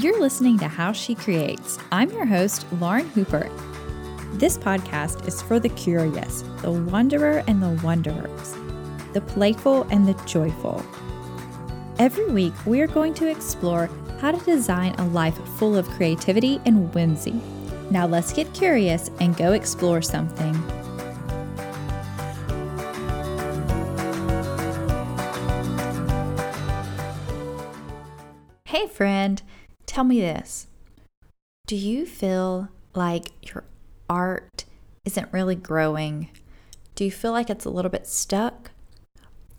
You're listening to How She Creates. I'm your host, Lauren Hooper. This podcast is for the curious, the wanderer and the wanderers, the playful and the joyful. Every week, we are going to explore how to design a life full of creativity and whimsy. Now, let's get curious and go explore something. Hey, friend, tell me this. Do you feel like your art isn't really growing? Do you feel like it's a little bit stuck?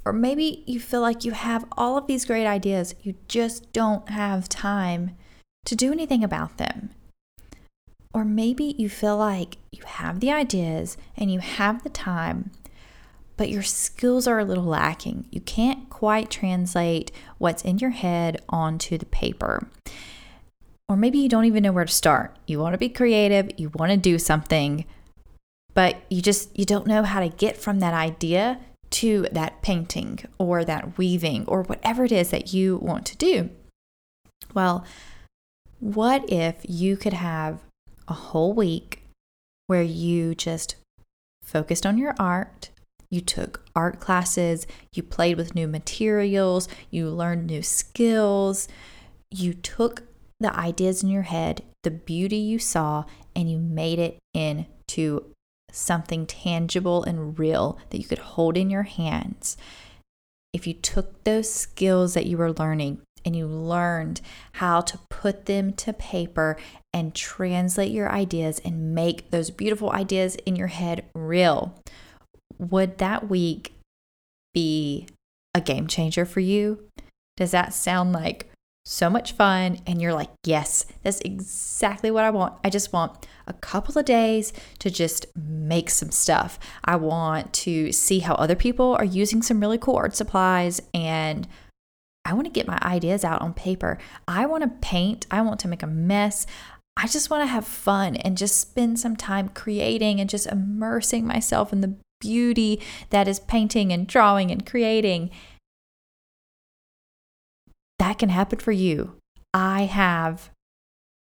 Or maybe you feel like you have all of these great ideas, you just don't have time to do anything about them. Or maybe you feel like you have the ideas and you have the time, but your skills are a little lacking. You can't quite translate what's in your head onto the paper. Or maybe you don't even know where to start. You want to be creative, you want to do something, but you just you don't know how to get from that idea to that painting or that weaving or whatever it is that you want to do. Well, what if you could have a whole week where you just focused on your art, you took art classes, you played with new materials, you learned new skills, you took the ideas in your head, the beauty you saw, and you made it into something tangible and real that you could hold in your hands. If you took those skills that you were learning and you learned how to put them to paper and translate your ideas and make those beautiful ideas in your head real, would that week be a game changer for you? Does that sound like so much fun? And you're like, yes, that's exactly what I want. I just want a couple of days to just make some stuff. I want to see how other people are using some really cool art supplies and I want to get my ideas out on paper. I want to paint. I want to make a mess. I just want to have fun and just spend some time creating and just immersing myself in the beauty that is painting and drawing and creating. That can happen for you. I have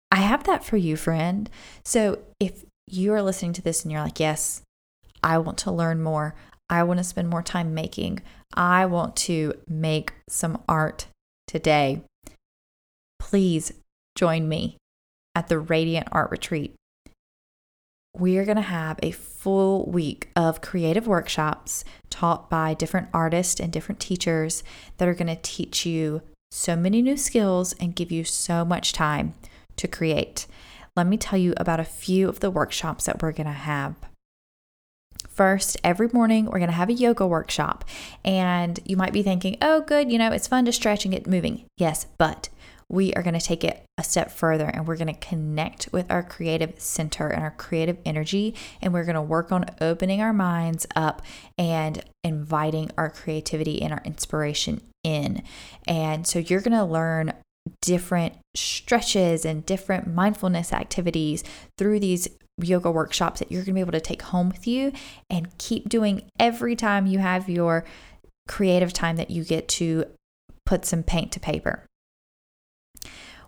I have that for you, friend. So if you are listening to this and you're like, "Yes, I want to learn more. I want to spend more time making. I want to make some art today." Please join me at the Radiant Art Retreat we are going to have a full week of creative workshops taught by different artists and different teachers that are going to teach you so many new skills and give you so much time to create. Let me tell you about a few of the workshops that we're going to have. First, every morning we're going to have a yoga workshop. And you might be thinking, oh, good, you know, it's fun to stretch and get moving. Yes, but we are going to take it a step further and we're going to connect with our creative center and our creative energy. And we're going to work on opening our minds up and inviting our creativity and our inspiration in. And so you're going to learn different stretches and different mindfulness activities through these yoga workshops that you're going to be able to take home with you and keep doing every time you have your creative time that you get to put some paint to paper.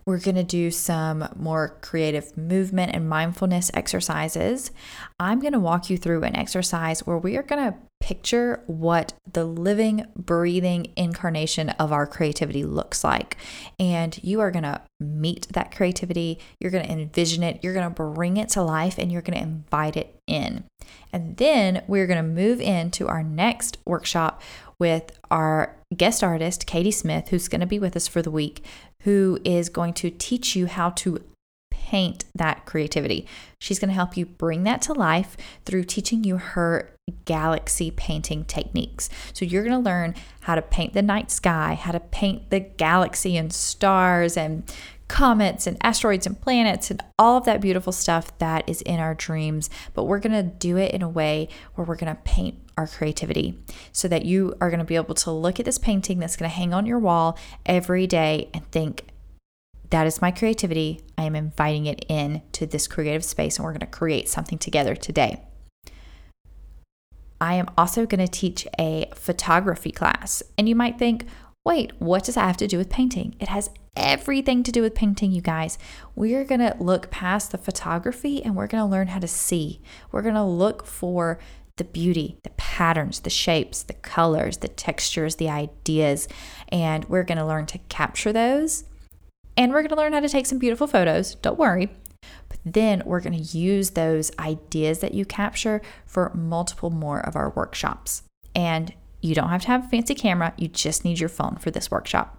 We're going to do some more creative movement and mindfulness exercises. I'm going to walk you through an exercise where we are going to picture what the living, breathing incarnation of our creativity looks like. And you are going to meet that creativity, you're going to envision it, you're going to bring it to life, and you're going to invite it in. And then we're going to move into our next workshop with our guest artist, Katie Smith, who's going to be with us for the week, who is going to teach you how to paint that creativity. She's going to help you bring that to life through teaching you her galaxy painting techniques. So you're going to learn how to paint the night sky, how to paint the galaxy and stars and comets and asteroids and planets and all of that beautiful stuff that is in our dreams. But we're going to do it in a way where we're going to paint our creativity so that you are going to be able to look at this painting that's going to hang on your wall every day and think, that is my creativity. I am inviting it in to this creative space and we're going to create something together today. I am also going to teach a photography class. And you might think, wait, what does that have to do with painting? It has everything to do with painting, you guys. We're going to look past the photography and we're going to learn how to see. We're going to look for the beauty, the patterns, the shapes, the colors, the textures, the ideas, and we're going to learn to capture those. And we're going to learn how to take some beautiful photos. Don't worry. But then we're going to use those ideas that you capture for multiple more of our workshops. And you don't have to have a fancy camera, you just need your phone for this workshop.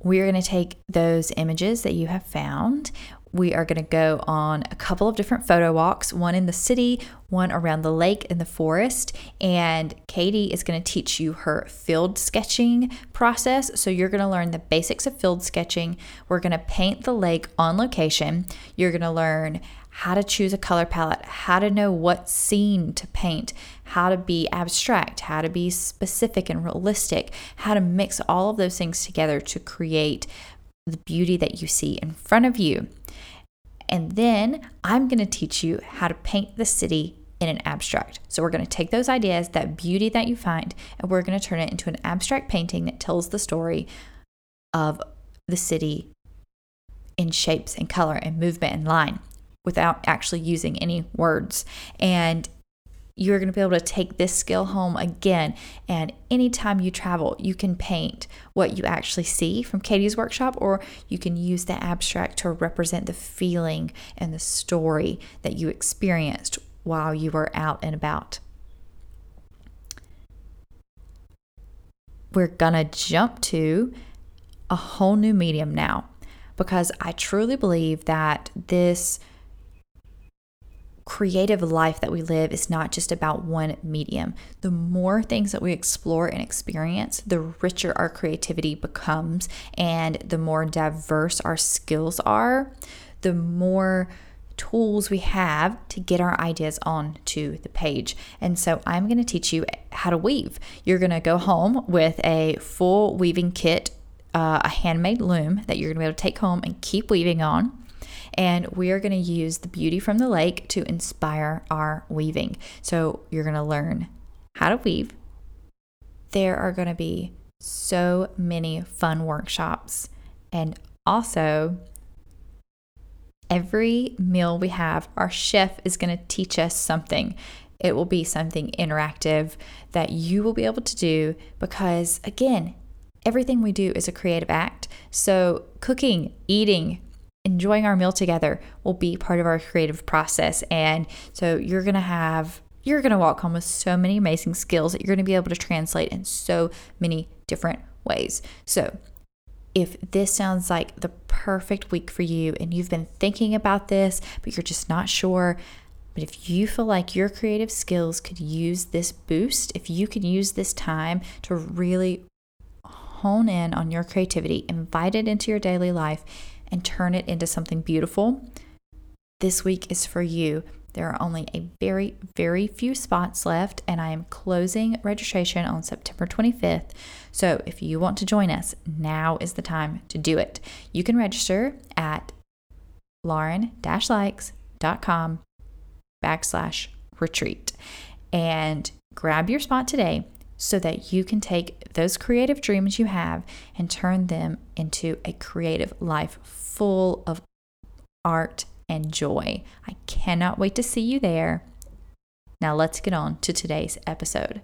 We're going to take those images that you have found. We are going to go on a couple of different photo walks, one in the city, one around the lake in the forest. And Katie is going to teach you her field sketching process. So you're going to learn the basics of field sketching. We're going to paint the lake on location. You're going to learn how to choose a color palette, how to know what scene to paint, how to be abstract, how to be specific and realistic, how to mix all of those things together to create the beauty that you see in front of you. And then I'm going to teach you how to paint the city in an abstract. So we're going to take those ideas, that beauty that you find, and we're going to turn it into an abstract painting that tells the story of the city in shapes and color and movement and line without actually using any words. And you're going to be able to take this skill home again. And anytime you travel, you can paint what you actually see from Katie's workshop, or you can use the abstract to represent the feeling and the story that you experienced while you were out and about. We're going to jump to a whole new medium now because I truly believe that this creative life that we live is not just about one medium. The more things that we explore and experience, the richer our creativity becomes, and the more diverse our skills are, the more tools we have to get our ideas onto the page. And so I'm going to teach you how to weave. You're going to go home with a full weaving kit, uh, a handmade loom that you're going to be able to take home and keep weaving on and we are going to use the beauty from the lake to inspire our weaving. So you're going to learn how to weave. There are going to be so many fun workshops, and also every meal we have, our chef is going to teach us something. It will be something interactive that you will be able to do because, again, everything we do is a creative act. So, cooking, eating, enjoying our meal together will be part of our creative process. And so you're going to have, you're going to walk home with so many amazing skills that you're going to be able to translate in so many different ways. So if this sounds like the perfect week for you and you've been thinking about this, but you're just not sure, but if you feel like your creative skills could use this boost, if you could use this time to really hone in on your creativity, invite it into your daily life, and turn it into something beautiful, this week is for you. There are only a very, very few spots left, and I am closing registration on September 25th. So if you want to join us, now is the time to do it. You can register at lauren-likes.com backslash retreat and grab your spot today so that you can take those creative dreams you have and turn them into a creative life full of art and joy. I cannot wait to see you there. Now, let's get on to today's episode.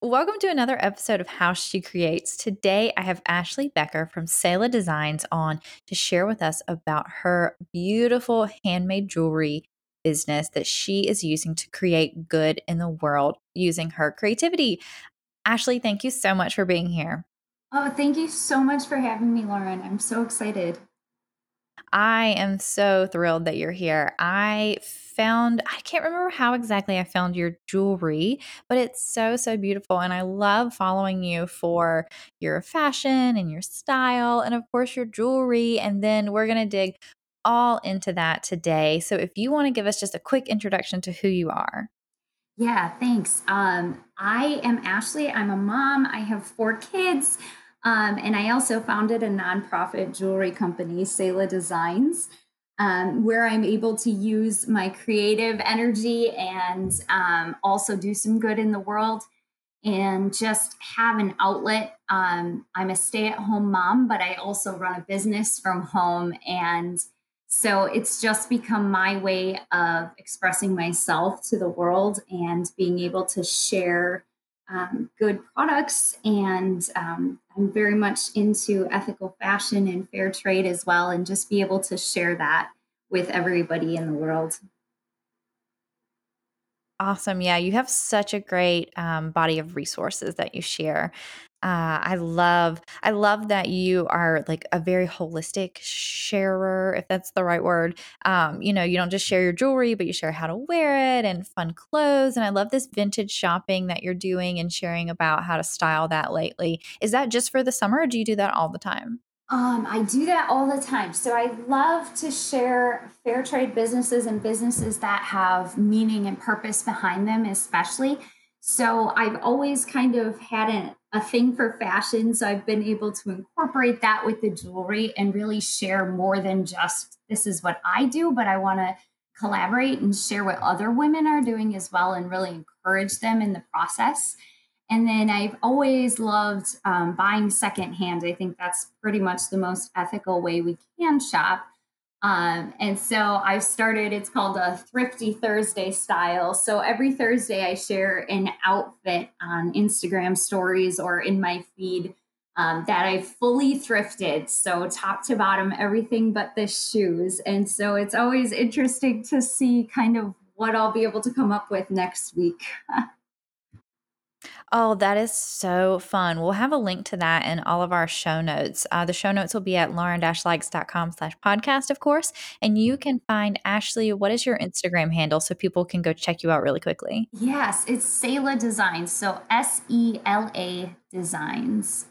Welcome to another episode of How She Creates. Today, I have Ashley Becker from Sela Designs on to share with us about her beautiful handmade jewelry business that she is using to create good in the world using her creativity. Ashley, thank you so much for being here. Oh, thank you so much for having me, Lauren. I'm so excited. I am so thrilled that you're here. I found, I can't remember how exactly I found your jewelry, but it's so, so beautiful. And I love following you for your fashion and your style, and of course, your jewelry. And then we're going to dig all into that today. So if you want to give us just a quick introduction to who you are. Yeah, thanks. Um, I am Ashley. I'm a mom. I have four kids. Um, and I also founded a nonprofit jewelry company, Sela Designs, um, where I'm able to use my creative energy and um, also do some good in the world. and just have an outlet. Um, I'm a stay at home mom, but I also run a business from home. And so it's just become my way of expressing myself to the world and being able to share um, good products. And um, I'm very much into ethical fashion and fair trade as well, and just be able to share that with everybody in the world. Awesome. Yeah, you have such a great um, body of resources that you share. Uh, I love, I love that you are like a very holistic sharer, if that's the right word. Um, you know, you don't just share your jewelry, but you share how to wear it and fun clothes. And I love this vintage shopping that you're doing and sharing about how to style that lately. Is that just for the summer, or do you do that all the time? Um, I do that all the time. So I love to share fair trade businesses and businesses that have meaning and purpose behind them, especially. So I've always kind of had a, a thing for fashion. So I've been able to incorporate that with the jewelry and really share more than just this is what I do, but I want to collaborate and share what other women are doing as well and really encourage them in the process. And then I've always loved um, buying secondhand. I think that's pretty much the most ethical way we can shop. Um, and so I've started, it's called a Thrifty Thursday style. So every Thursday I share an outfit on Instagram stories or in my feed um, that I fully thrifted. So top to bottom, everything but the shoes. And so it's always interesting to see kind of what I'll be able to come up with next week. Oh, that is so fun. We'll have a link to that in all of our show notes. Uh, the show notes will be at lauren-likes.com slash podcast, of course. And you can find Ashley, what is your Instagram handle so people can go check you out really quickly? Yes, it's Sela Designs. So S-E-L-A Designs.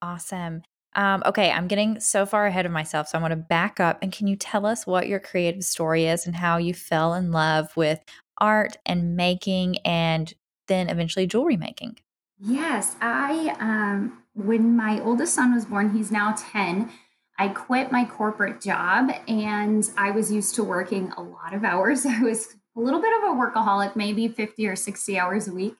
Awesome. Um, okay, I'm getting so far ahead of myself, so I want to back up. And can you tell us what your creative story is and how you fell in love with art and making and then eventually jewelry making? Yes, I um when my oldest son was born, he's now 10. I quit my corporate job and I was used to working a lot of hours. I was a little bit of a workaholic, maybe 50 or 60 hours a week.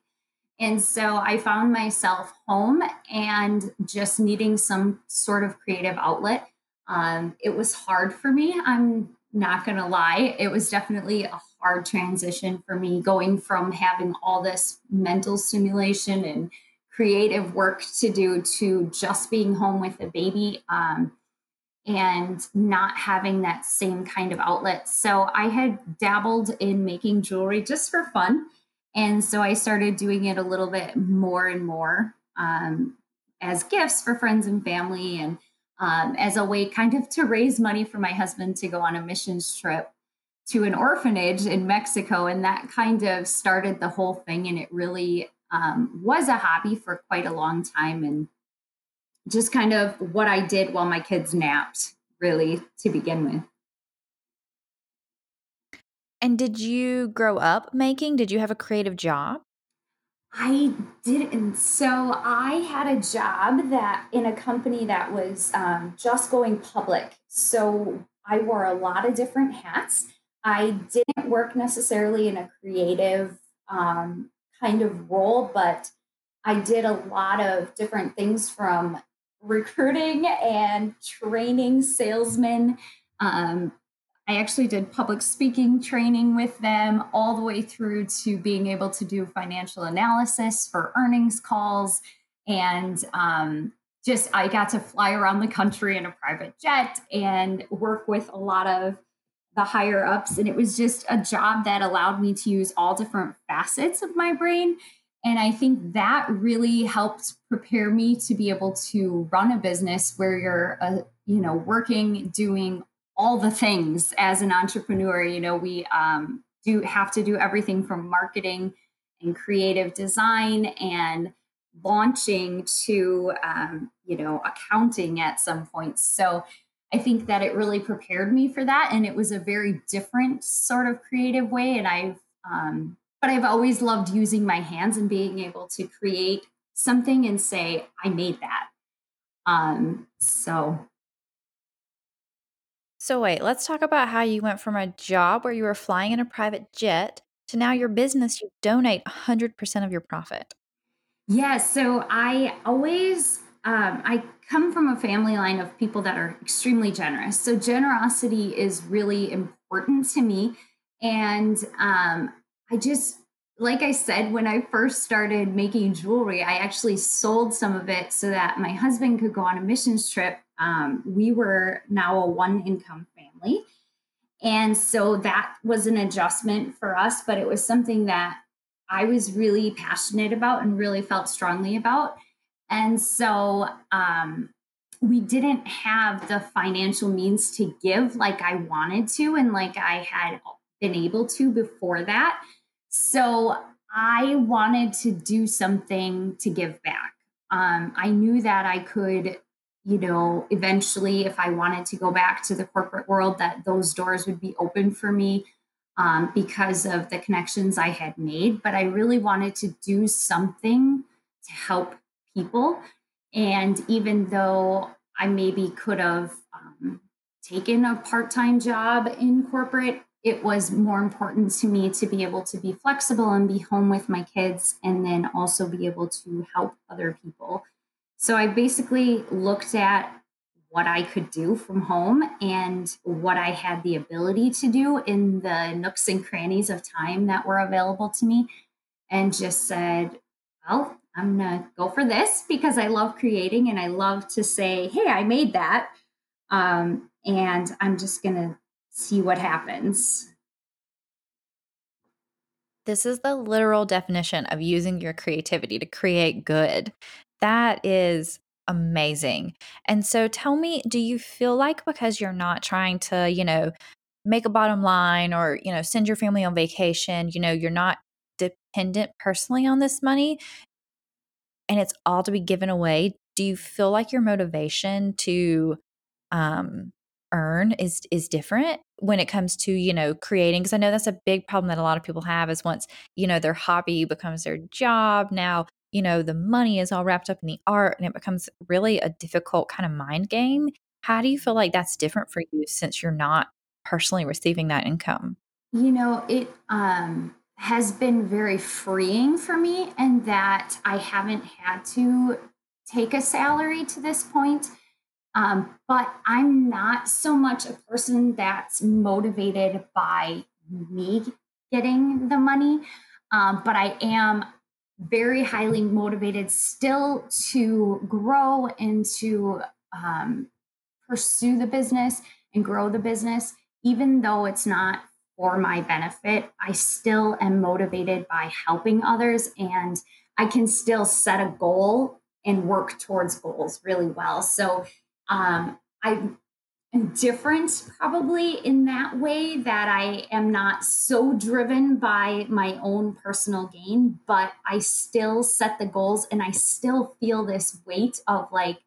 And so I found myself home and just needing some sort of creative outlet. Um, it was hard for me. I'm not going to lie. It was definitely a hard transition for me going from having all this mental stimulation and creative work to do to just being home with a baby um, and not having that same kind of outlet. So I had dabbled in making jewelry just for fun. And so I started doing it a little bit more and more um, as gifts for friends and family and um, as a way kind of to raise money for my husband to go on a missions trip to an orphanage in Mexico. And that kind of started the whole thing. And it really um, was a hobby for quite a long time. And just kind of what I did while my kids napped, really, to begin with. And did you grow up making? Did you have a creative job? I didn't. So I had a job that in a company that was um, just going public. So I wore a lot of different hats. I didn't work necessarily in a creative um, kind of role, but I did a lot of different things from recruiting and training salesmen. Um, I actually did public speaking training with them all the way through to being able to do financial analysis for earnings calls. And um, just, I got to fly around the country in a private jet and work with a lot of the higher ups. And it was just a job that allowed me to use all different facets of my brain. And I think that really helped prepare me to be able to run a business where you're, uh, you know, working, doing all the things as an entrepreneur. You know, we um, do have to do everything from marketing and creative design and launching to, um, you know, accounting at some points. So I think that it really prepared me for that. And it was a very different sort of creative way. And I've, um, but I've always loved using my hands and being able to create something and say, I made that. Um, so. So, wait, let's talk about how you went from a job where you were flying in a private jet to now your business, you donate 100% of your profit. Yeah, so I always, um, I come from a family line of people that are extremely generous. So generosity is really important to me. And um, I just, like I said, when I first started making jewelry, I actually sold some of it so that my husband could go on a missions trip. Um, we were now a one income family. And so that was an adjustment for us, but it was something that I was really passionate about and really felt strongly about. And so um, we didn't have the financial means to give like I wanted to and like I had been able to before that. So I wanted to do something to give back. Um, I knew that I could, you know, eventually, if I wanted to go back to the corporate world, that those doors would be open for me um, because of the connections I had made. But I really wanted to do something to help people. And even though I maybe could have um, taken a part time job in corporate, it was more important to me to be able to be flexible and be home with my kids and then also be able to help other people. So I basically looked at what I could do from home and what I had the ability to do in the nooks and crannies of time that were available to me and just said, well, I'm going to go for this because I love creating and I love to say, hey, I made that. Um, and I'm just going to see what happens. This is the literal definition of using your creativity to create good. That is amazing. And so tell me, do you feel like because you're not trying to, you know, make a bottom line or, you know, send your family on vacation, you know, you're not dependent personally on this money and it's all to be given away, do you feel like your motivation to um earn is is different when it comes to you know creating? Because i know that's a big problem that a lot of people have is once you know their hobby becomes their job now you know the money is all wrapped up in the art and it becomes really a difficult kind of mind game. How do you feel like that's different for you since you're not personally receiving that income? You know it um has been very freeing for me and that i haven't had to take a salary to this point. Um, but I'm not so much a person that's motivated by me getting the money, um, but I am very highly motivated still to grow and to um, pursue the business and grow the business, even though it's not for my benefit. I still am motivated by helping others and I can still set a goal and work towards goals really well. So um, I'm different probably in that way that I am not so driven by my own personal gain, but I still set the goals and I still feel this weight of like,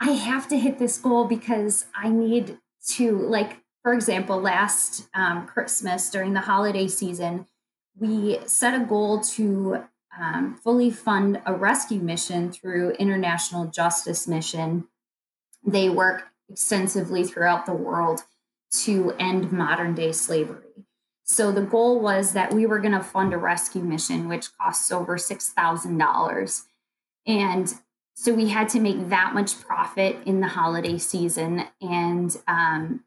I have to hit this goal because I need to, like, for example, last um, Christmas during the holiday season, we set a goal to um, fully fund a rescue mission through International Justice Mission they work extensively throughout the world to end modern day slavery. So the goal was that we were going to fund a rescue mission, which costs over $6,000. And so we had to make that much profit in the holiday season. And um,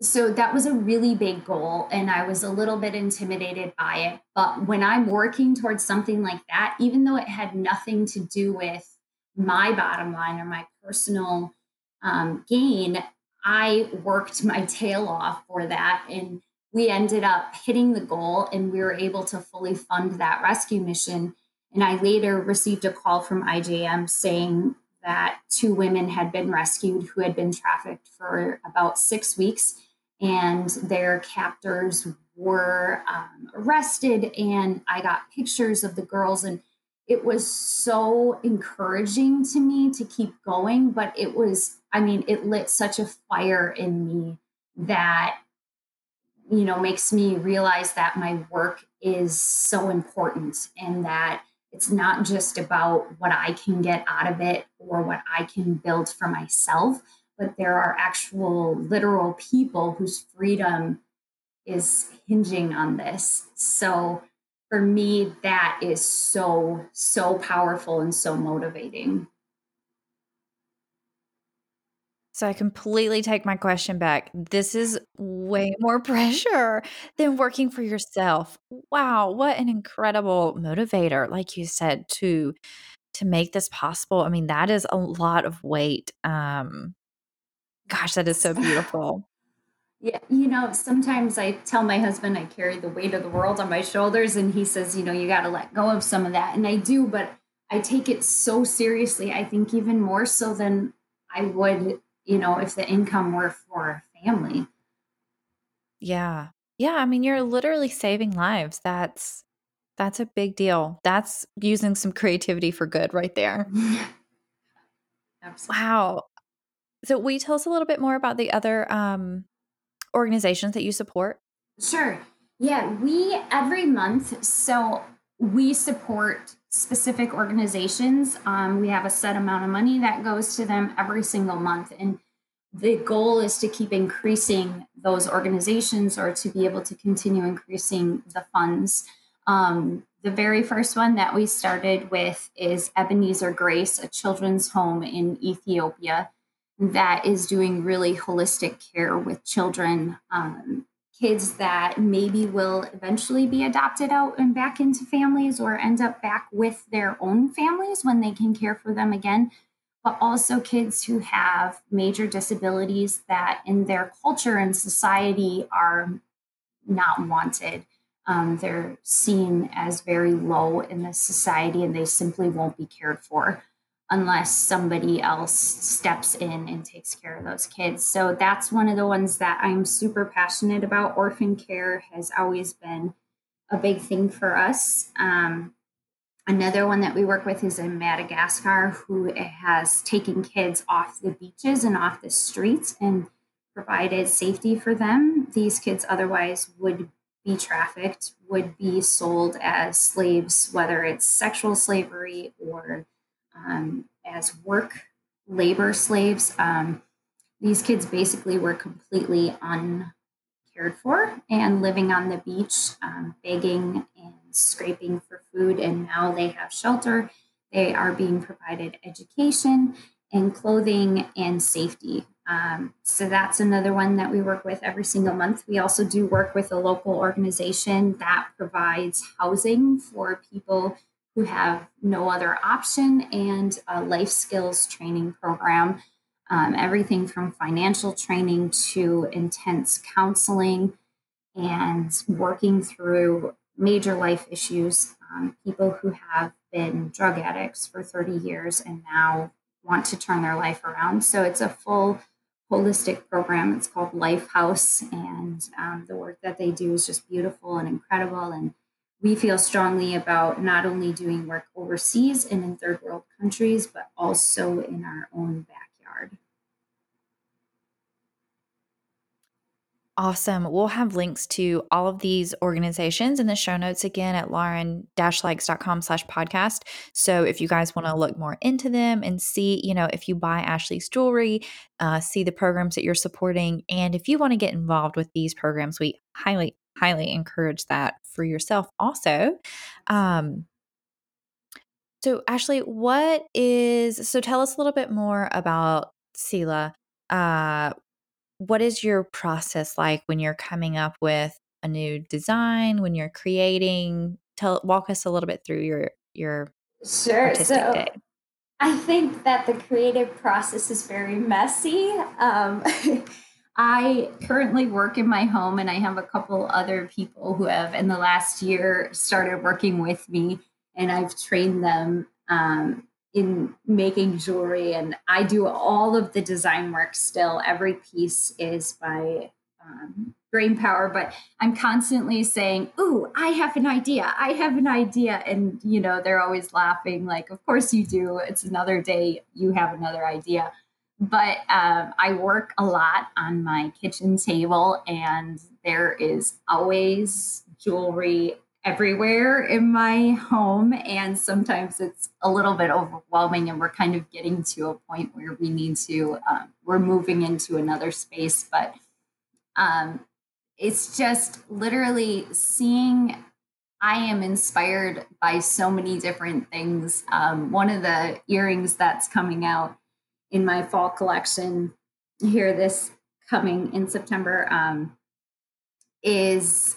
so that was a really big goal. And I was a little bit intimidated by it. But when I'm working towards something like that, even though it had nothing to do with my bottom line or my personal um, gain, I worked my tail off for that. And we ended up hitting the goal and we were able to fully fund that rescue mission. And I later received a call from IJM saying that two women had been rescued who had been trafficked for about six weeks and their captors were um, arrested. And I got pictures of the girls and it was so encouraging to me to keep going but it was i mean it lit such a fire in me that you know makes me realize that my work is so important and that it's not just about what i can get out of it or what i can build for myself but there are actual literal people whose freedom is hinging on this. So for me, that is so, so powerful and so motivating. So I completely take my question back. This is way more pressure than working for yourself. Wow, what an incredible motivator like you said to to make this possible. I mean, that is a lot of weight. Um gosh, that is so beautiful. Yeah, you know, sometimes I tell my husband I carry the weight of the world on my shoulders, and he says, you know, you got to let go of some of that. And I do, but I take it so seriously. I think even more so than I would, you know, if the income were for a family. Yeah. Yeah. I mean, you're literally saving lives. That's, that's a big deal. That's using some creativity for good right there. Absolutely. Wow. So, will you tell us a little bit more about the other um, organizations that you support? Sure. Yeah, we every month, so we support specific organizations. Um, we have a set amount of money that goes to them every single month. And the goal is to keep increasing those organizations or to be able to continue increasing the funds. Um, the very first one that we started with is Ebenezer Grace, a children's home in Ethiopia that is doing really holistic care with children, um, kids that maybe will eventually be adopted out and back into families or end up back with their own families when they can care for them again. But also kids who have major disabilities that in their culture and society are not wanted. Um, they're seen as very low in the society and they simply won't be cared for unless somebody else steps in and takes care of those kids. So that's one of the ones that I'm super passionate about. Orphan care has always been a big thing for us. Um, another one that we work with is in Madagascar, who has taken kids off the beaches and off the streets and provided safety for them. These kids otherwise would be trafficked, would be sold as slaves, whether it's sexual slavery or um, as work labor slaves. Um, these kids basically were completely uncared for and living on the beach, um, begging and scraping for food. And now they have shelter. They are being provided education and clothing and safety. Um, so that's another one that we work with every single month. We also do work with a local organization that provides housing for people who have no other option, and a life skills training program. Um, everything from financial training to intense counseling and working through major life issues. Um, people who have been drug addicts for 30 years and now want to turn their life around. So it's a full holistic program. It's called Life House, and um, the work that they do is just beautiful and incredible. And we feel strongly about not only doing work overseas and in third world countries, but also in our own backyard. Awesome. We'll have links to all of these organizations in the show notes again at lauren-likes.com slash podcast. So if you guys want to look more into them and see, you know, if you buy Ashley's jewelry, uh, see the programs that you're supporting. And if you want to get involved with these programs, we highly, highly encourage that for yourself also. Um, so, Ashley, what is so tell us a little bit more about Sela. Uh, what is your process like when you're coming up with a new design, when you're creating? Tell walk us a little bit through your your sure. so, day. I think that the creative process is very messy. Um, I currently work in my home and I have a couple other people who have in the last year started working with me and I've trained them um, in making jewelry and I do all of the design work still. Every piece is by um, brain power, but I'm constantly saying, Ooh, I have an idea. I have an idea. And, you know, they're always laughing, like, Of course you do. It's another day. You have another idea but um, I work a lot on my kitchen table, and there is always jewelry everywhere in my home. And sometimes it's a little bit overwhelming, and we're kind of getting to a point where we need to, um, we're moving into another space. But um, it's just literally seeing I am inspired by so many different things. Um, one of the earrings that's coming out in my fall collection here this coming in September um, is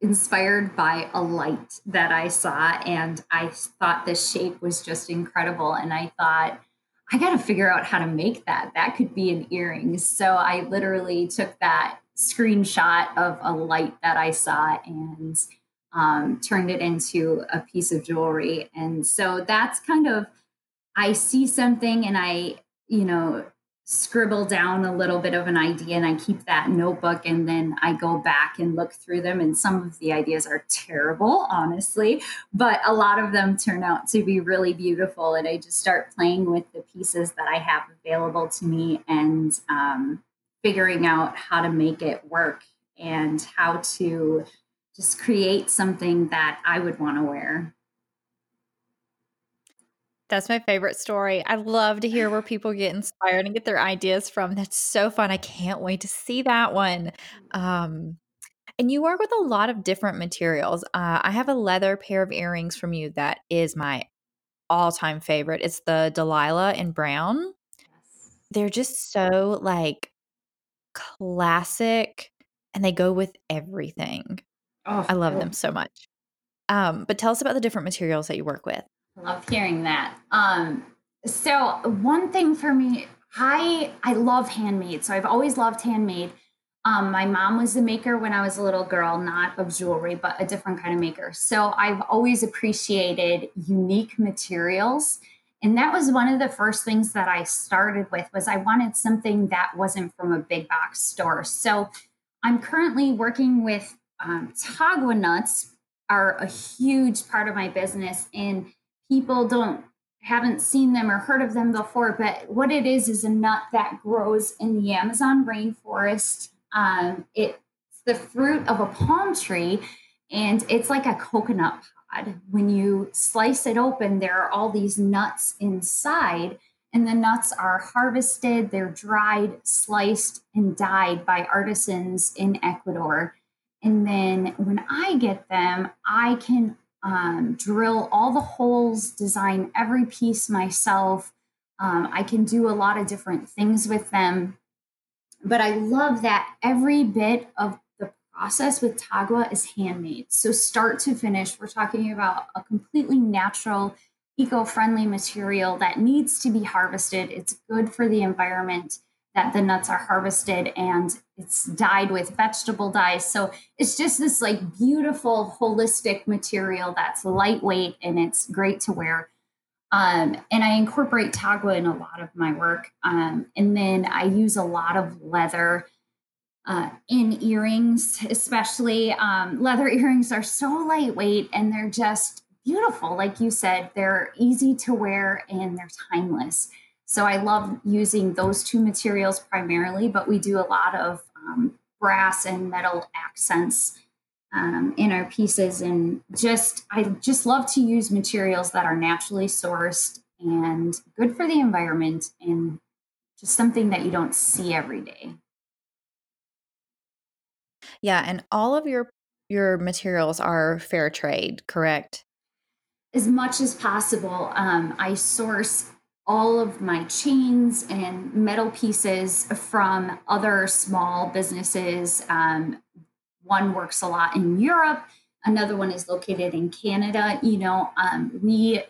inspired by a light that I saw. And I thought this shape was just incredible. And I thought, I got to figure out how to make that. That could be an earring. So I literally took that screenshot of a light that I saw and um, turned it into a piece of jewelry. And so that's kind of, I see something and I, you know, scribble down a little bit of an idea and I keep that notebook and then I go back and look through them. And some of the ideas are terrible, honestly, but a lot of them turn out to be really beautiful. And I just start playing with the pieces that I have available to me and um, figuring out how to make it work and how to just create something that I would want to wear. That's my favorite story. I love to hear where people get inspired and get their ideas from. That's so fun. I can't wait to see that one. Um, and you work with a lot of different materials. Uh, I have a leather pair of earrings from you that is my all time favorite. It's the Delilah in brown. They're just so like classic and they go with everything. Oh, I love them so much. Um, but tell us about the different materials that you work with. Love hearing that. Um, so one thing for me, I I love handmade. So I've always loved handmade. Um, my mom was a maker when I was a little girl, not of jewelry, but a different kind of maker. So I've always appreciated unique materials. And that was one of the first things that I started with was I wanted something that wasn't from a big box store. So I'm currently working with um, Tagua nuts are a huge part of my business. And people don't haven't seen them or heard of them before, but what it is is a nut that grows in the Amazon rainforest. Um, it's the fruit of a palm tree, and it's like a coconut pod. When you slice it open, there are all these nuts inside, and the nuts are harvested, they're dried, sliced, and dyed by artisans in Ecuador. And then when I get them, I can um, drill all the holes, design every piece myself. Um, I can do a lot of different things with them. But I love that every bit of the process with Tagua is handmade. So, start to finish, we're talking about a completely natural, eco friendly material that needs to be harvested. It's good for the environment that the nuts are harvested and it's dyed with vegetable dyes. So it's just this like beautiful holistic material that's lightweight and it's great to wear. Um, and I incorporate Tagua in a lot of my work. Um, and then I use a lot of leather uh, in earrings, especially. Um, leather earrings are so lightweight and they're just beautiful. Like you said, they're easy to wear and they're timeless. So I love using those two materials primarily, but we do a lot of um, brass and metal accents um, in our pieces. And just, I just love to use materials that are naturally sourced and good for the environment and just something that you don't see every day. Yeah, and all of your your materials are fair trade, correct? As much as possible. Um, I source all of my chains and metal pieces from other small businesses. Um, one works a lot in Europe, another one is located in Canada. You know, um, we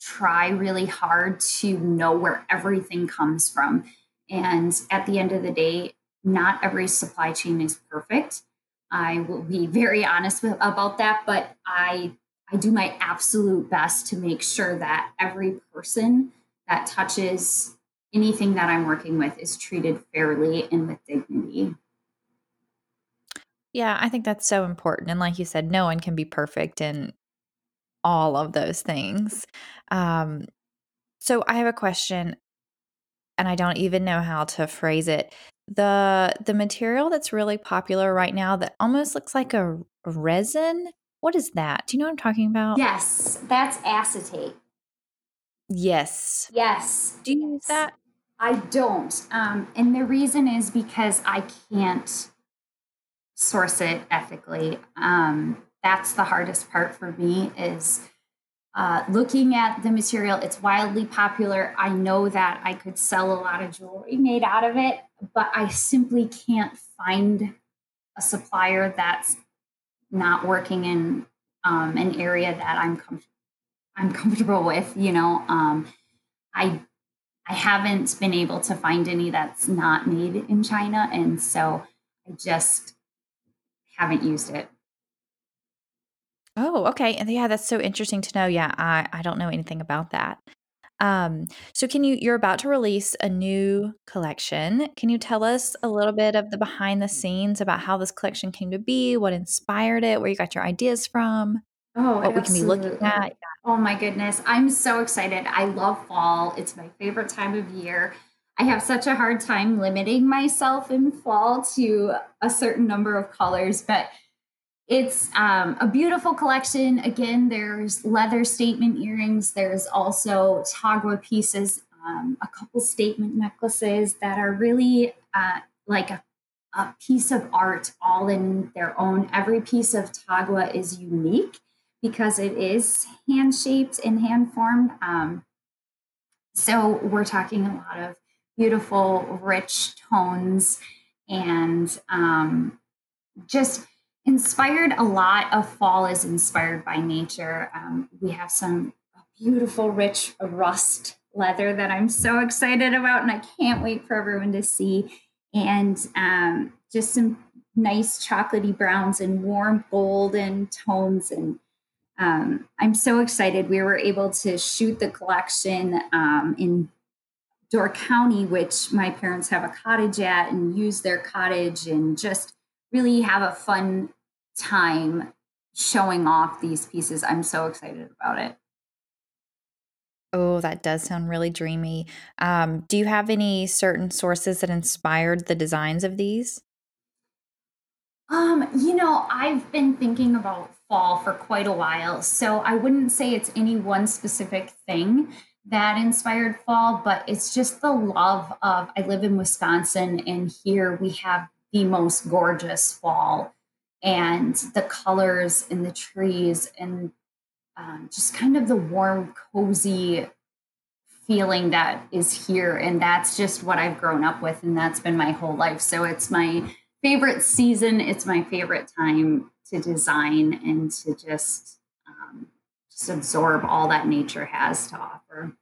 try really hard to know where everything comes from. And at the end of the day, not every supply chain is perfect. I will be very honest with, about that, but I I do my absolute best to make sure that every person that touches anything that I'm working with is treated fairly and with dignity. Yeah, I think that's so important. And like you said, no one can be perfect in all of those things. Um, so I have a question, and I don't even know how to phrase it. The the material that's really popular right now that almost looks like a resin. What is that? Do you know what I'm talking about? Yes, that's acetate. Yes. Yes. Do you use that? I don't. Um, and the reason is because I can't source it ethically. Um, that's the hardest part for me is uh, looking at the material. It's wildly popular. I know that I could sell a lot of jewelry made out of it, but I simply can't find a supplier that's not working in um, an area that I'm com- I'm comfortable with. You know, um, I I haven't been able to find any that's not made in China, and so I just haven't used it. Oh, okay. And yeah, that's so interesting to know. Yeah, I I don't know anything about that. Um, so can you you're about to release a new collection. Can you tell us a little bit of the behind the scenes about how this collection came to be, what inspired it, where you got your ideas from, Oh, what we can be looking absolutely. at? Oh my goodness. I'm so excited. I love fall. It's my favorite time of year. I have such a hard time limiting myself in fall to a certain number of colors, but it's um, a beautiful collection. Again, there's leather statement earrings. There's also tagua pieces, um, a couple statement necklaces that are really uh, like a, a piece of art all in their own. Every piece of tagua is unique because it is hand shaped and hand formed. Um, so we're talking a lot of beautiful, rich tones and um, just inspired a lot of fall is inspired by nature. Um, we have some beautiful, rich rust leather that I'm so excited about, and I can't wait for everyone to see. And um, just some nice chocolatey browns and warm golden tones and um, I'm so excited. We were able to shoot the collection um, in Door County, which my parents have a cottage at, and use their cottage and just really have a fun time showing off these pieces. I'm so excited about it. Oh, that does sound really dreamy. Um, do you have any certain sources that inspired the designs of these? Um, you know, I've been thinking about fall for quite a while, so I wouldn't say it's any one specific thing that inspired fall, but it's just the love of I live in Wisconsin and here we have the most gorgeous fall and the colors in the trees and um, just kind of the warm, cozy feeling that is here. And that's just what I've grown up with. And that's been my whole life. So it's my favorite season. It's my favorite time to design and to just, um, just absorb all that nature has to offer.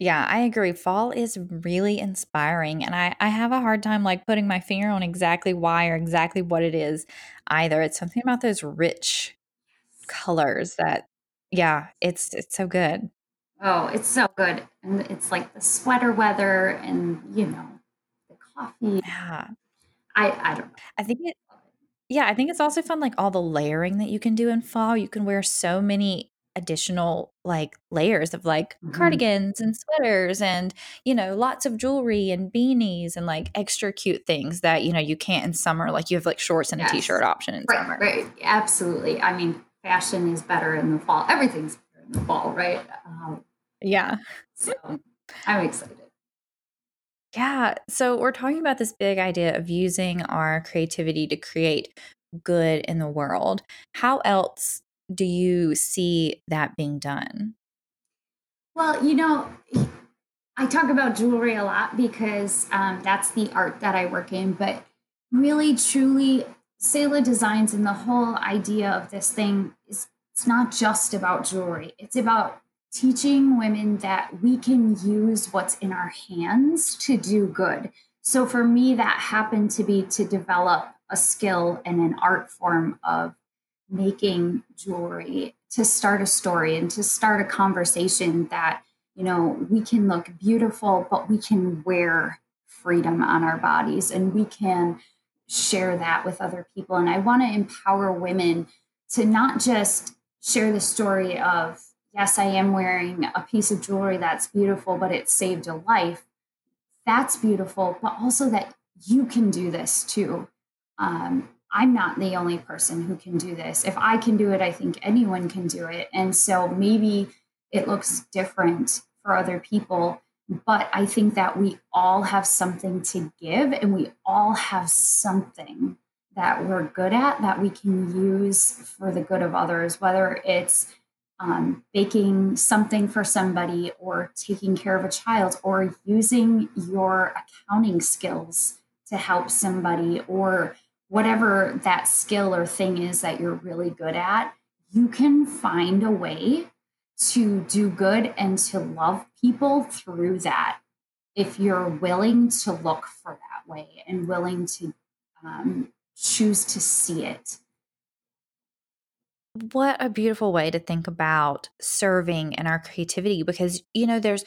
Yeah, I agree. Fall is really inspiring, and I I have a hard time like putting my finger on exactly why or exactly what it is either. It's something about those rich colors that yeah, it's it's so good. Oh, it's so good. And it's like the sweater weather and, you know, the coffee. Yeah. I, I don't know. I think it Yeah, I think it's also fun, like, all the layering that you can do in fall. You can wear so many additional, like, layers of, like, Mhm. cardigans and sweaters and, you know, lots of jewelry and beanies and, like, extra cute things that, you know, you can't in summer. Like, you have, like, shorts and a Yes. t-shirt option in Right, summer. right. Absolutely. I mean, fashion is better in the fall. Everything's better in the fall, right? Um, Yeah. so I'm excited. Yeah. So we're talking about this big idea of using our creativity to create good in the world. How else do you see that being done? Well, you know, I talk about jewelry a lot because um, that's the art that I work in, but really, truly, Sela Designs and the whole idea of this thing is it's not just about jewelry. It's about teaching women that we can use what's in our hands to do good. So for me, that happened to be to develop a skill and an art form of making jewelry to start a story and to start a conversation that you know we can look beautiful but we can wear freedom on our bodies and we can share that with other people and i want to empower women to not just share the story of yes i am wearing a piece of jewelry that's beautiful but it saved a life that's beautiful, but also that you can do this too. Um, I'm not the only person who can do this. If I can do it, I think anyone can do it. And so maybe it looks different for other people, but I think that we all have something to give and we all have something that we're good at that we can use for the good of others, whether it's um, baking something for somebody or taking care of a child or using your accounting skills to help somebody or whatever that skill or thing is that you're really good at, you can find a way to do good and to love people through that if you're willing to look for that way and willing to um, choose to see it. What a beautiful way to think about serving and our creativity because, you know, there's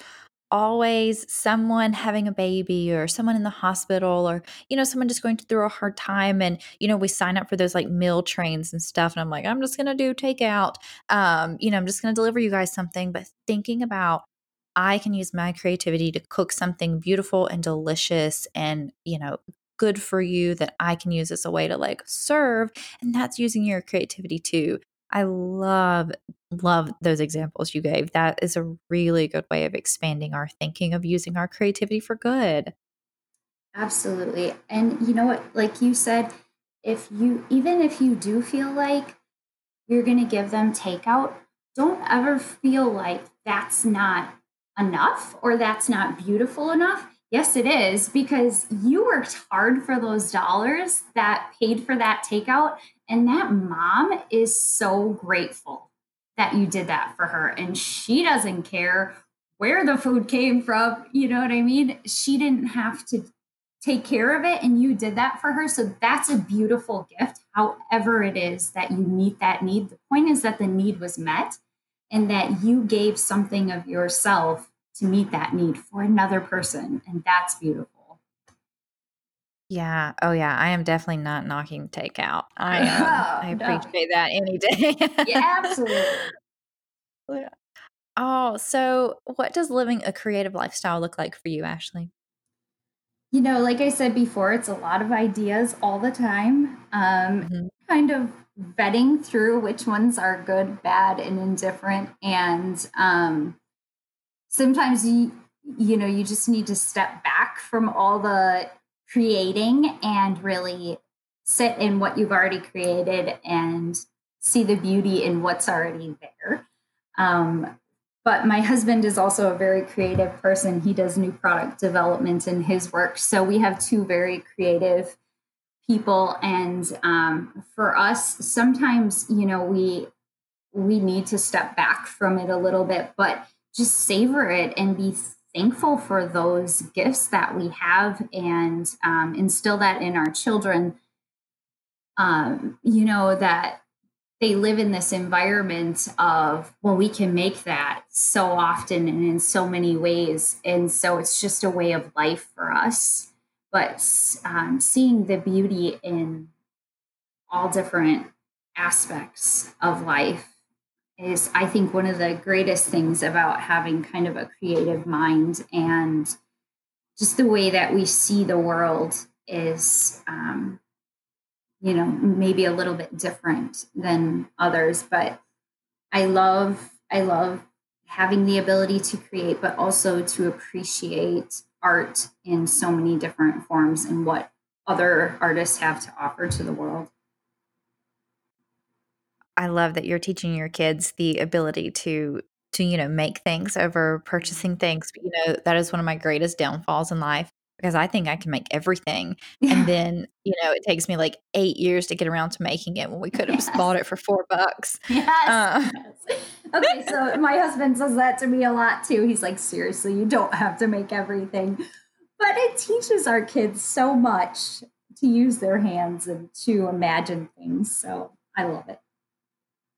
always someone having a baby or someone in the hospital or you know someone just going through a hard time and you know we sign up for those like meal trains and stuff and i'm like i'm just gonna do takeout. Um you know i'm just gonna deliver you guys something. But thinking about i can use my creativity to cook something beautiful and delicious and you know good for you that i can use as a way to like serve and that's using your creativity too I love love those examples you gave. That is a really good way of expanding our thinking of using our creativity for good. Absolutely. And you know what like you said if you even if you do feel like you're going to give them takeout, don't ever feel like that's not enough or that's not beautiful enough. Yes, it is because you worked hard for those dollars that paid for that takeout and that mom is so grateful that you did that for her. And she doesn't care where the food came from. You know what I mean? She didn't have to take care of it, and you did that for her. So that's a beautiful gift, however, it is that you meet that need. The point is that the need was met and that you gave something of yourself to meet that need for another person. And that's beautiful. Yeah. Oh, yeah. I am definitely not knocking takeout. I um, I no. appreciate that any day. yeah, absolutely. Oh, so what does living a creative lifestyle look like for you, Ashley? You know, like I said before, it's a lot of ideas all the time. Um, mm-hmm. Kind of vetting through which ones are good, bad, and indifferent, and um, sometimes you you know you just need to step back from all the creating and really sit in what you've already created and see the beauty in what's already there. Um, but my husband is also a very creative person. He does new product development in his work. So we have two very creative people. And um, for us, sometimes, you know, we we need to step back from it a little bit, but just savor it and be thankful for those gifts that we have and um, instill that in our children. Um, you know, that they live in this environment of, well, we can make that so often and in so many ways. And so it's just a way of life for us. But um, seeing the beauty in all different aspects of life is I think one of the greatest things about having kind of a creative mind and just the way that we see the world is um, you know maybe a little bit different than others but i love i love having the ability to create but also to appreciate art in so many different forms and what other artists have to offer to the world I love that you're teaching your kids the ability to to you know make things over purchasing things. You know that is one of my greatest downfalls in life because I think I can make everything, and then you know it takes me like eight years to get around to making it when we could have yes. bought it for four bucks. Yes. Uh, yes. Okay, so my husband says that to me a lot too. He's like, seriously, you don't have to make everything, but it teaches our kids so much to use their hands and to imagine things. So I love it.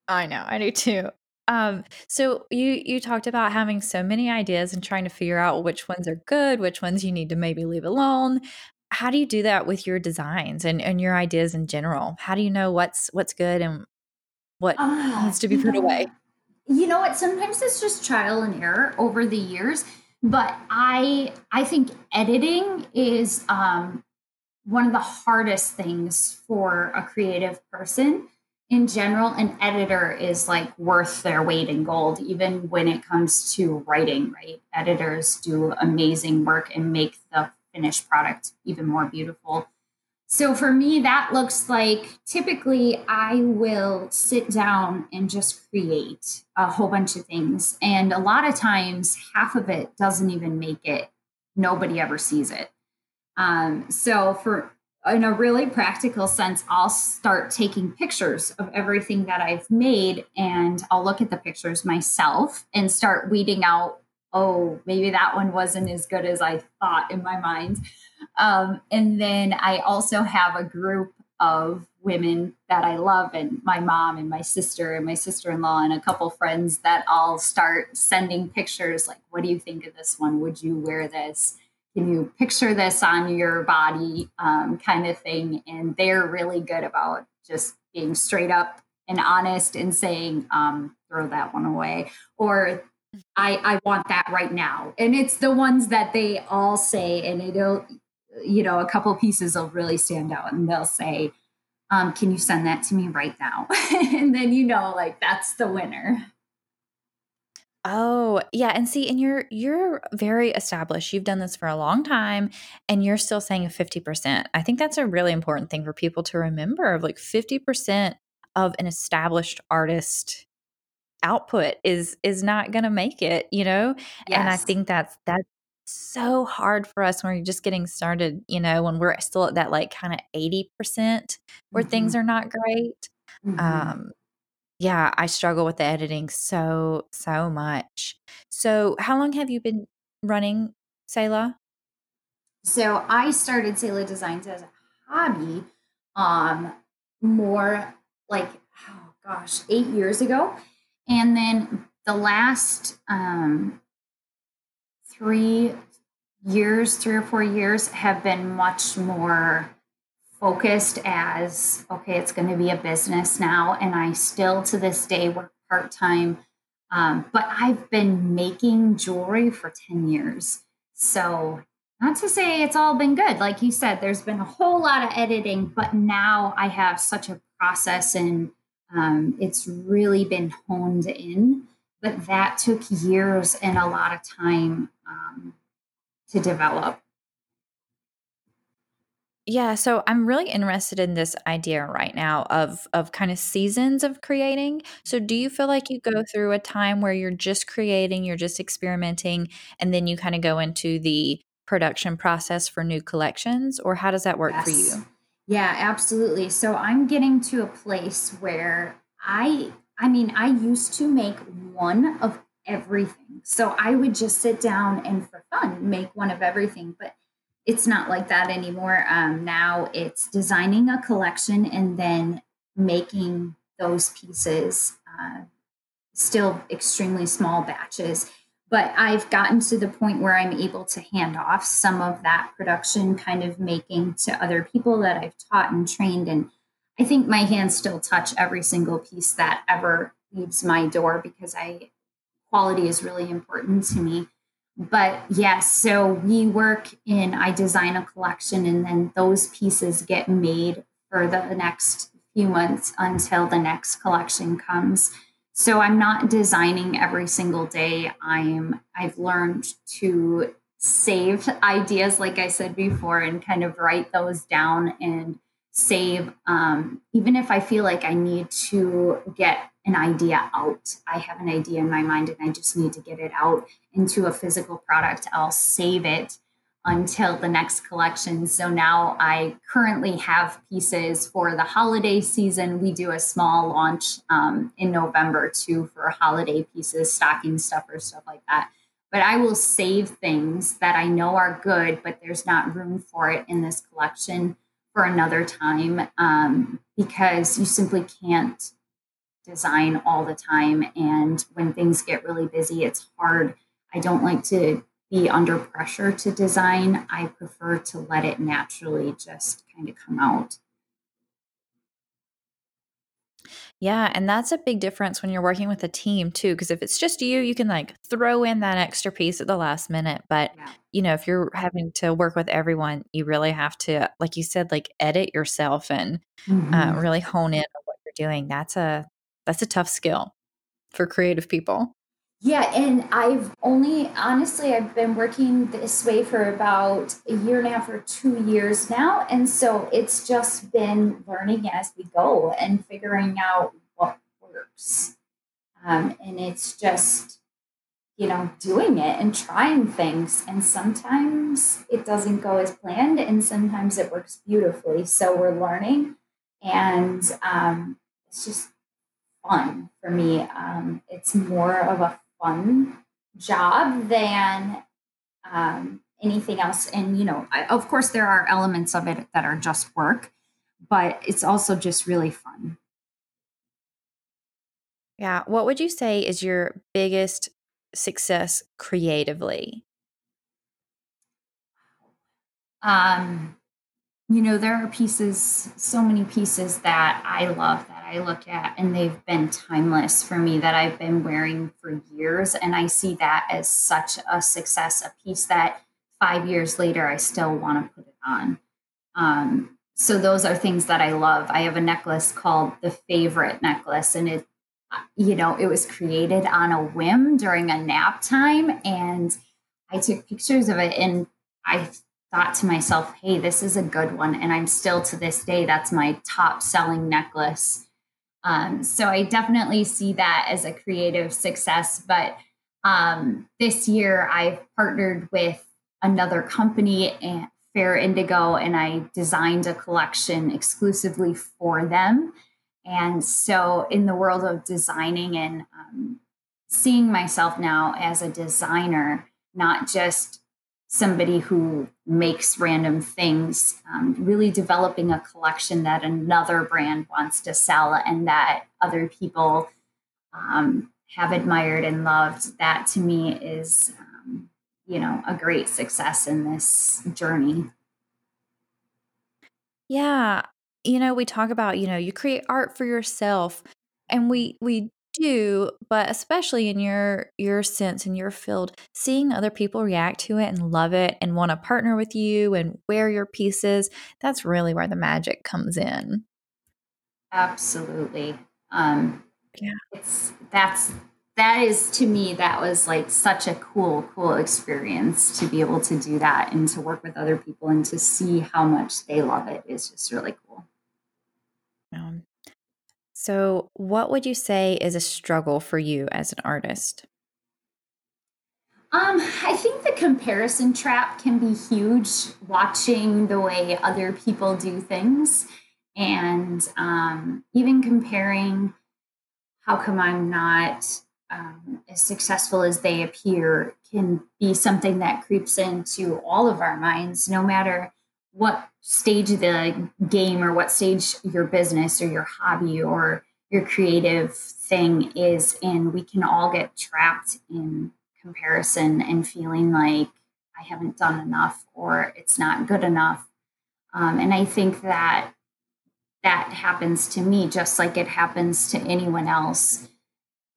I know, I do too. Um, so you you talked about having so many ideas and trying to figure out which ones are good, which ones you need to maybe leave alone. How do you do that with your designs and, and your ideas in general? How do you know what's what's good and what uh, needs to be put away? You know what? Sometimes it's just trial and error over the years. But I I think editing is um, one of the hardest things for a creative person in general, an editor is like worth their weight in gold, even when it comes to writing, right? Editors do amazing work and make the finished product even more beautiful. So for me, that looks like typically I will sit down and just create a whole bunch of things. And a lot of times, half of it doesn't even make it, nobody ever sees it. Um, so for in a really practical sense, I'll start taking pictures of everything that I've made and I'll look at the pictures myself and start weeding out, oh, maybe that one wasn't as good as I thought in my mind. Um, and then I also have a group of women that I love, and my mom and my sister and my sister in law, and a couple friends that all start sending pictures like, what do you think of this one? Would you wear this? Can you picture this on your body um, kind of thing and they're really good about just being straight up and honest and saying um, throw that one away or I, I want that right now. And it's the ones that they all say and it'll you know a couple pieces will really stand out and they'll say um, can you send that to me right now? And then you know like that's the winner Oh, yeah, and see, and you're you're very established. You've done this for a long time and you're still saying a 50%. I think that's a really important thing for people to remember. Of like 50% of an established artist output is is not going to make it, you know? Yes. And I think that's that's so hard for us when we're just getting started, you know, when we're still at that like kind of 80% where mm-hmm. things are not great. Mm-hmm. Um yeah, I struggle with the editing so, so much. So, how long have you been running Sela? So, I started Sela Designs as a hobby um more like oh gosh, 8 years ago. And then the last um 3 years, 3 or 4 years have been much more focused as okay, it's going to be a business now. And I still to this day work part time. Um, but I've been making jewelry for 10 years. So, not to say it's all been good. Like you said, there's been a whole lot of editing, but now I have such a process and um, it's really been honed in. But that took years and a lot of time um, to develop. Yeah, so I'm really interested in this idea right now of of kind of seasons of creating. So do you feel like you go through a time where you're just creating, you're just experimenting, and then you kind of go into the production process for new collections, or how does that work for you? Yeah, absolutely. So I'm getting to a place where I I mean, I used to make one of everything. So I would just sit down and for fun make one of everything, but it's not like that anymore. Um, now it's designing a collection and then making those pieces uh, still extremely small batches. But I've gotten to the point where I'm able to hand off some of that production kind of making to other people that I've taught and trained. And I think my hands still touch every single piece that ever leaves my door because I quality is really important to me but yes, so we work in, I design a collection and then those pieces get made for the next few months until the next collection comes. So I'm not designing every single day. I'm I've learned to save ideas like I said before and kind of write those down and save um, even if I feel like I need to get an idea out. I have an idea in my mind and I just need to get it out into a physical product. I'll save it until the next collection. So now I currently have pieces for the holiday season. We do a small launch um, in November too for holiday pieces, stocking stuffers, stuff like that. But I will save things that I know are good, but there's not room for it in this collection for another time um, because you simply can't design all the time. And when things get really busy, it's hard. I don't like to be under pressure to design. I prefer to let it naturally just kind of come out. Yeah, and that's a big difference when you're working with a team too because if it's just you, you can like throw in that extra piece at the last minute, but yeah. you know, if you're having to work with everyone, you really have to like you said like edit yourself and uh, mm-hmm. uh, really hone in on what you're doing. That's a that's a tough skill for creative people. Yeah, and I've only honestly I've been working this way for about a year and a half or two years now, and so it's just been learning as we go and figuring out what works. Um, and it's just you know doing it and trying things, and sometimes it doesn't go as planned, and sometimes it works beautifully. So we're learning, and um, it's just fun for me. Um, it's more of a fun job than um, anything else. And, you know, I, of course, there are elements of it that are just work, but it's also just really fun. Yeah. What would you say is your biggest success creatively? Um, you know, there are pieces, so many pieces that I love that I look at, and they've been timeless for me that I've been wearing for years. And I see that as such a success, a piece that five years later I still want to put it on. Um, so those are things that I love. I have a necklace called the favorite necklace, and it, you know, it was created on a whim during a nap time, and I took pictures of it, and I thought to myself, hey, this is a good one. And I'm still to this day, that's my top selling necklace. Um, so I definitely see that as a creative success. But um, this year, I've partnered with another company, Fair Indigo, and I designed a collection exclusively for them. And so, in the world of designing and um, seeing myself now as a designer, not just somebody who makes random things, um, really developing a collection that another brand wants to sell and that other people um, have admired and loved. That to me is, um, you know, a great success in this journey. Yeah. You know, we talk about, you know, you create art for yourself and we we do, but especially in your your sense in your field, seeing other people react to it and love it and want to partner with you and wear your pieces, that's really where the magic comes in. Absolutely. Um yeah. It's that's that is to me that was like such a cool cool experience to be able to do that and to work with other people and to see how much they love it is just really cool. Um, so, what would you say is a struggle for you as an artist? Um, I think the comparison trap can be huge watching the way other people do things and um, even comparing how come I'm not um, as successful as they appear can be something that creeps into all of our minds, no matter what stage of the game or what stage your business or your hobby or your creative thing is in we can all get trapped in comparison and feeling like i haven't done enough or it's not good enough. Um, and i think that that happens to me just like it happens to anyone else.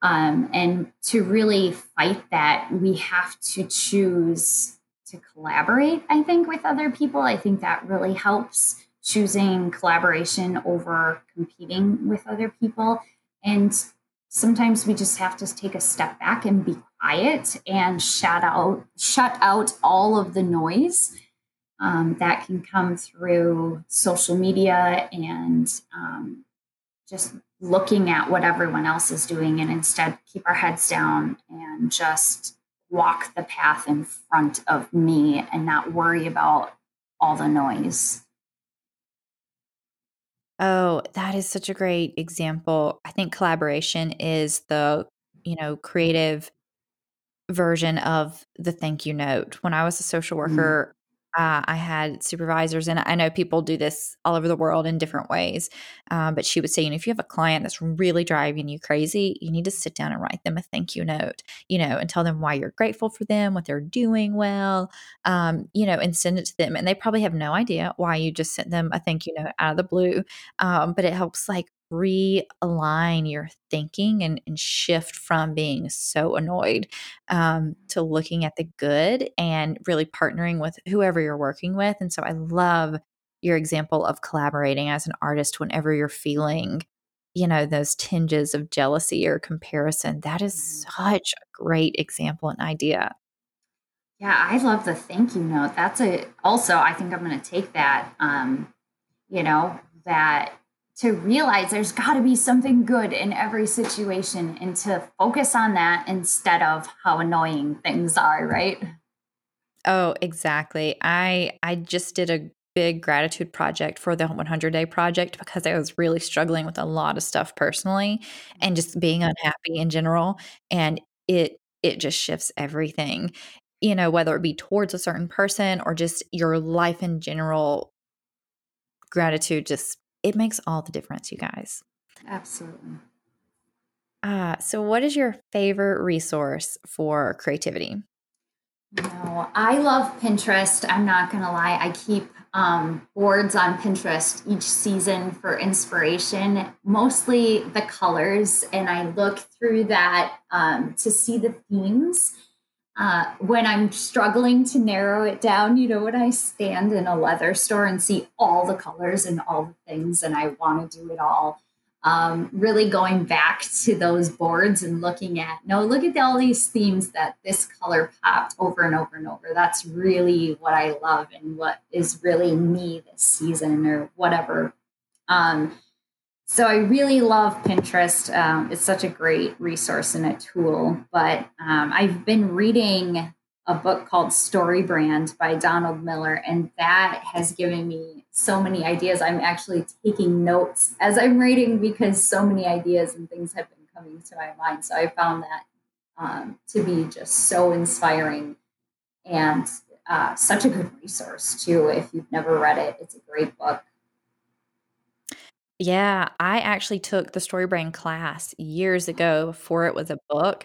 Um, and to really fight that we have to choose to collaborate, I think, with other people. I think that really helps choosing collaboration over competing with other people. And sometimes we just have to take a step back and be quiet and shut out shut out all of the noise um, that can come through social media and um, just looking at what everyone else is doing and instead keep our heads down and just walk the path in front of me and not worry about all the noise. Oh, that is such a great example. I think collaboration is the, you know, creative version of the thank you note. When I was a social mm. worker, uh, I had supervisors, and I know people do this all over the world in different ways. Um, but she would say, you know, if you have a client that's really driving you crazy, you need to sit down and write them a thank you note, you know, and tell them why you're grateful for them, what they're doing well, um, you know, and send it to them. And they probably have no idea why you just sent them a thank you note out of the blue. Um, but it helps like realign your thinking and, and shift from being so annoyed um, to looking at the good and really partnering with whoever you're working with. And so I love your example of collaborating as an artist whenever you're feeling you know, those tinges of jealousy or comparison. That is Mm-hmm. such a great example and idea. Yeah, I love the thank you note. That's a also I think I'm going to take that um you know, that to realize there's got to be something good in every situation and to focus on that instead of how annoying things are, right? Oh, exactly. I I just did a big gratitude project for the 100 day project because I was really struggling with a lot of stuff personally and just being mm-hmm. unhappy in general and it it just shifts everything. You know, whether it be towards a certain person or just your life in general, gratitude just it makes all the difference, you guys. Absolutely. Uh, so what is your favorite resource for creativity? No, I love Pinterest. I'm not going to lie. I keep um, boards on Pinterest each season for inspiration, mostly the colors, and I look through that um, to see the themes. Uh, when I'm struggling to narrow it down, you know, when I stand in a leather store and see all the colors and all the things, and I want to do it all, um, really going back to those boards and looking at no look at all these themes that this color popped over and over and over. That's really what i love and what is really me this season or whatever. Um, so i really love pinterest um, it's such a great resource and a tool but um, i've been reading a book called Story Brand by Donald Miller, and that has given me so many ideas. I'm actually taking notes as I'm reading because so many ideas and things have been coming to my mind. So I found that um, to be just so inspiring and uh, such a good resource, too. If you've never read it, it's a great book. Yeah, I actually took the Story Brand class years ago before it was a book.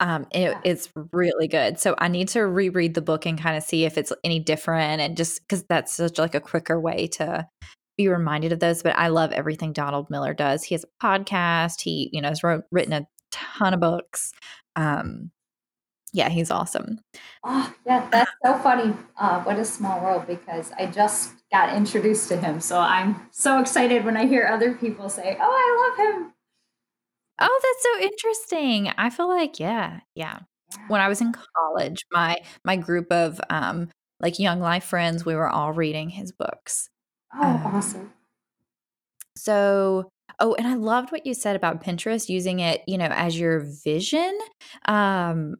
Um, it, Yeah. it's really good. So I need to reread the book and kind of see if it's any different, and just because that's such like a quicker way to be reminded of those. But I love everything Donald Miller does. He has a podcast. He, you know, has wrote, written a ton of books. Um, yeah, he's awesome. Oh, yeah, that's so funny. Uh, what a small world because I just got introduced to him. So I'm so excited when I hear other people say, Oh, I love him. Oh, that's so interesting. I feel like, yeah, yeah. When I was in college, my my group of um like young life friends, we were all reading his books. Oh, Um, awesome. so, oh, and I loved what you said about Pinterest using it, you know, as your vision, um,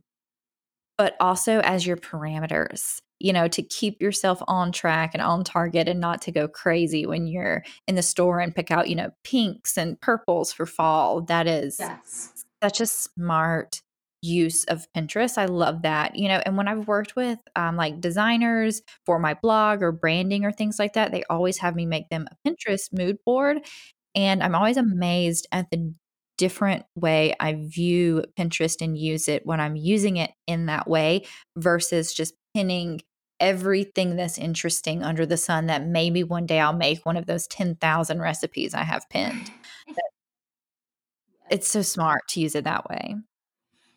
but also as your parameters, you know, to keep yourself on track and on target and not to go crazy when you're in the store and pick out, you know, pinks and purples for fall. That is Yes. such a smart use of Pinterest. I love that. You know, and when I've worked with um, like designers for my blog or branding or things like that, they always have me make them a Pinterest mood board. And I'm always amazed at the different way I view Pinterest and use it when I'm using it in that way versus just pinning everything that's interesting under the sun that maybe one day I'll make one of those 10,000 recipes I have pinned. It's so smart to use it that way.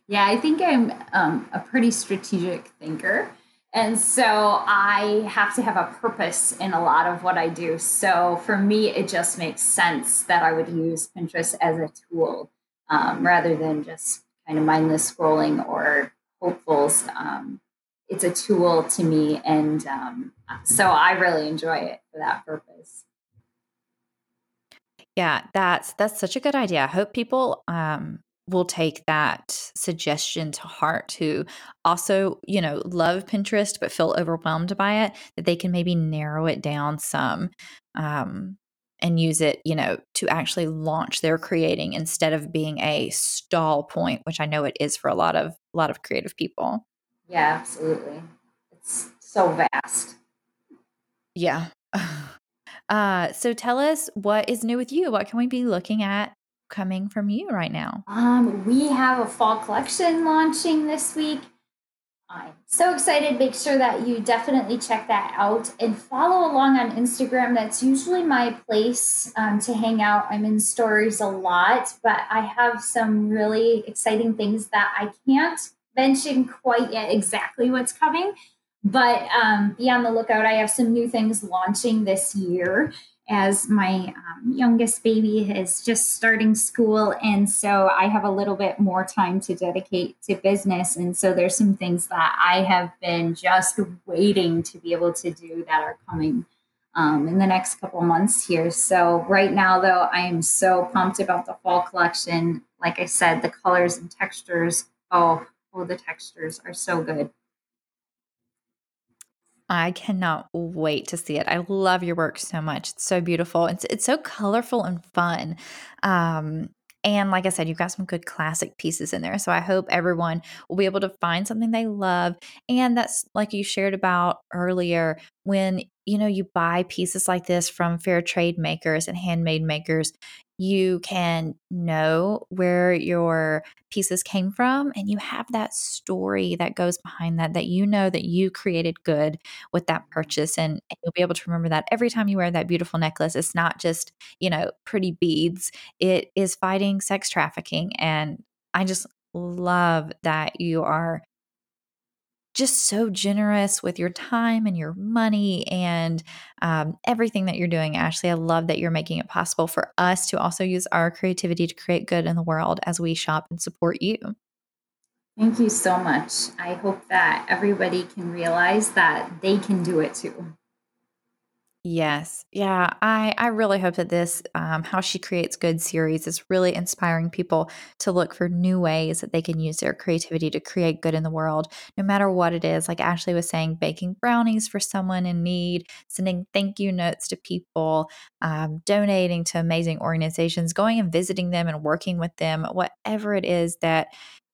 Yeah, I think I'm um, a pretty strategic thinker. And so I have to have a purpose in a lot of what I do. So for me, it just makes sense that I would use Pinterest as a tool um, rather than just kind of mindless scrolling or hopefuls. Um, it's a tool to me. And um, so I really enjoy it for that purpose. Yeah, that's that's such a good idea. I hope people um will take that suggestion to heart who also, you know, love Pinterest but feel overwhelmed by it, that they can maybe narrow it down some um and use it, you know, to actually launch their creating instead of being a stall point, which I know it is for a lot of a lot of creative people. Yeah, absolutely. It's so vast. Yeah. Uh, so tell us what is new with you? What can we be looking at coming from you right now? Um, we have a fall collection launching this week. I'm so excited. Make sure that you definitely check that out and follow along on Instagram. That's usually my place um, to hang out. I'm in stories a lot, but I have some really exciting things that I can't mention quite yet exactly what's coming. But um, be on the lookout. I have some new things launching this year. As my um, youngest baby is just starting school. And so I have a little bit more time to dedicate to business. And so there's some things that I have been just waiting to be able to do that are coming um, in the next couple months here. So right now, though, I am so pumped about the fall collection. Like I said, the colors and textures. Oh, oh, the textures are so good. I cannot wait to see it. I love your work so much. It's so beautiful. It's it's so colorful and fun. Um, and like I said, you've got some good classic pieces in there. So I hope everyone will be able to find something they love. And that's like you shared about earlier when you know you buy pieces like this from fair trade makers and handmade makers you can know where your pieces came from and you have that story that goes behind that that you know that you created good with that purchase and, and, you'll be able to remember that every time you wear that beautiful necklace it's not just you know pretty beads it is fighting sex trafficking and i just love that you are just so generous with your time and your money and um, everything that you're doing, Ashley. I love that you're making it possible for us to also use our creativity to create good in the world as we shop and support you. Thank you so much. I hope that everybody can realize that they can do it too. Yes. Yeah. I, I really hope that this, um, How She Creates Good series is really inspiring people to look for new ways that they can use their creativity to create good in the world, no matter what it is. Like Ashley was saying, baking brownies for someone in need, sending thank you notes to people, um, donating to amazing organizations, going and visiting them and working with them, whatever it is that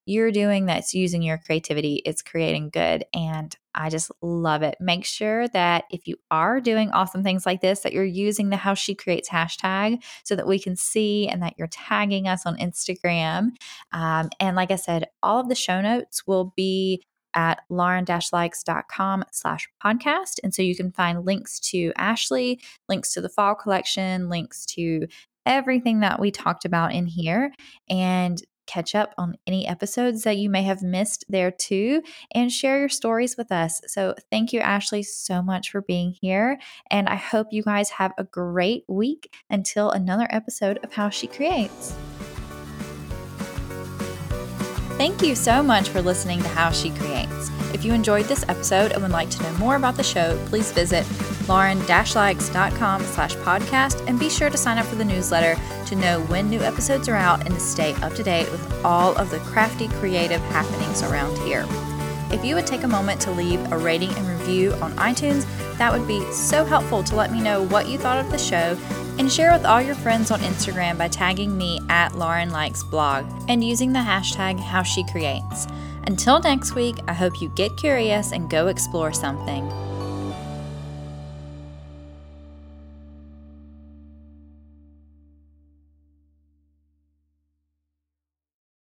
you're doing that's using your creativity, it's creating good. And I just love it. Make sure that if you are doing awesome things like this, that you're using the How She Creates hashtag so that we can see and that you're tagging us on Instagram. Um, and like I said, all of the show notes will be at lauren-likes.com slash podcast. And so you can find links to Ashley, links to the fall collection, links to everything that we talked about in here. And catch up on any episodes that you may have missed there too, and share your stories with us. So, thank you, Ashley, so much for being here. And I hope you guys have a great week until another episode of How She Creates. Thank you so much for listening to How She Creates. If you enjoyed this episode and would like to know more about the show, please visit lauren-likes.com slash podcast and be sure to sign up for the newsletter to know when new episodes are out and to stay up to date with all of the crafty creative happenings around here. If you would take a moment to leave a rating and review on iTunes, that would be so helpful to let me know what you thought of the show and share with all your friends on Instagram by tagging me at Lauren Likes Blog and using the hashtag HowSheCreates. Until next week, I hope you get curious and go explore something.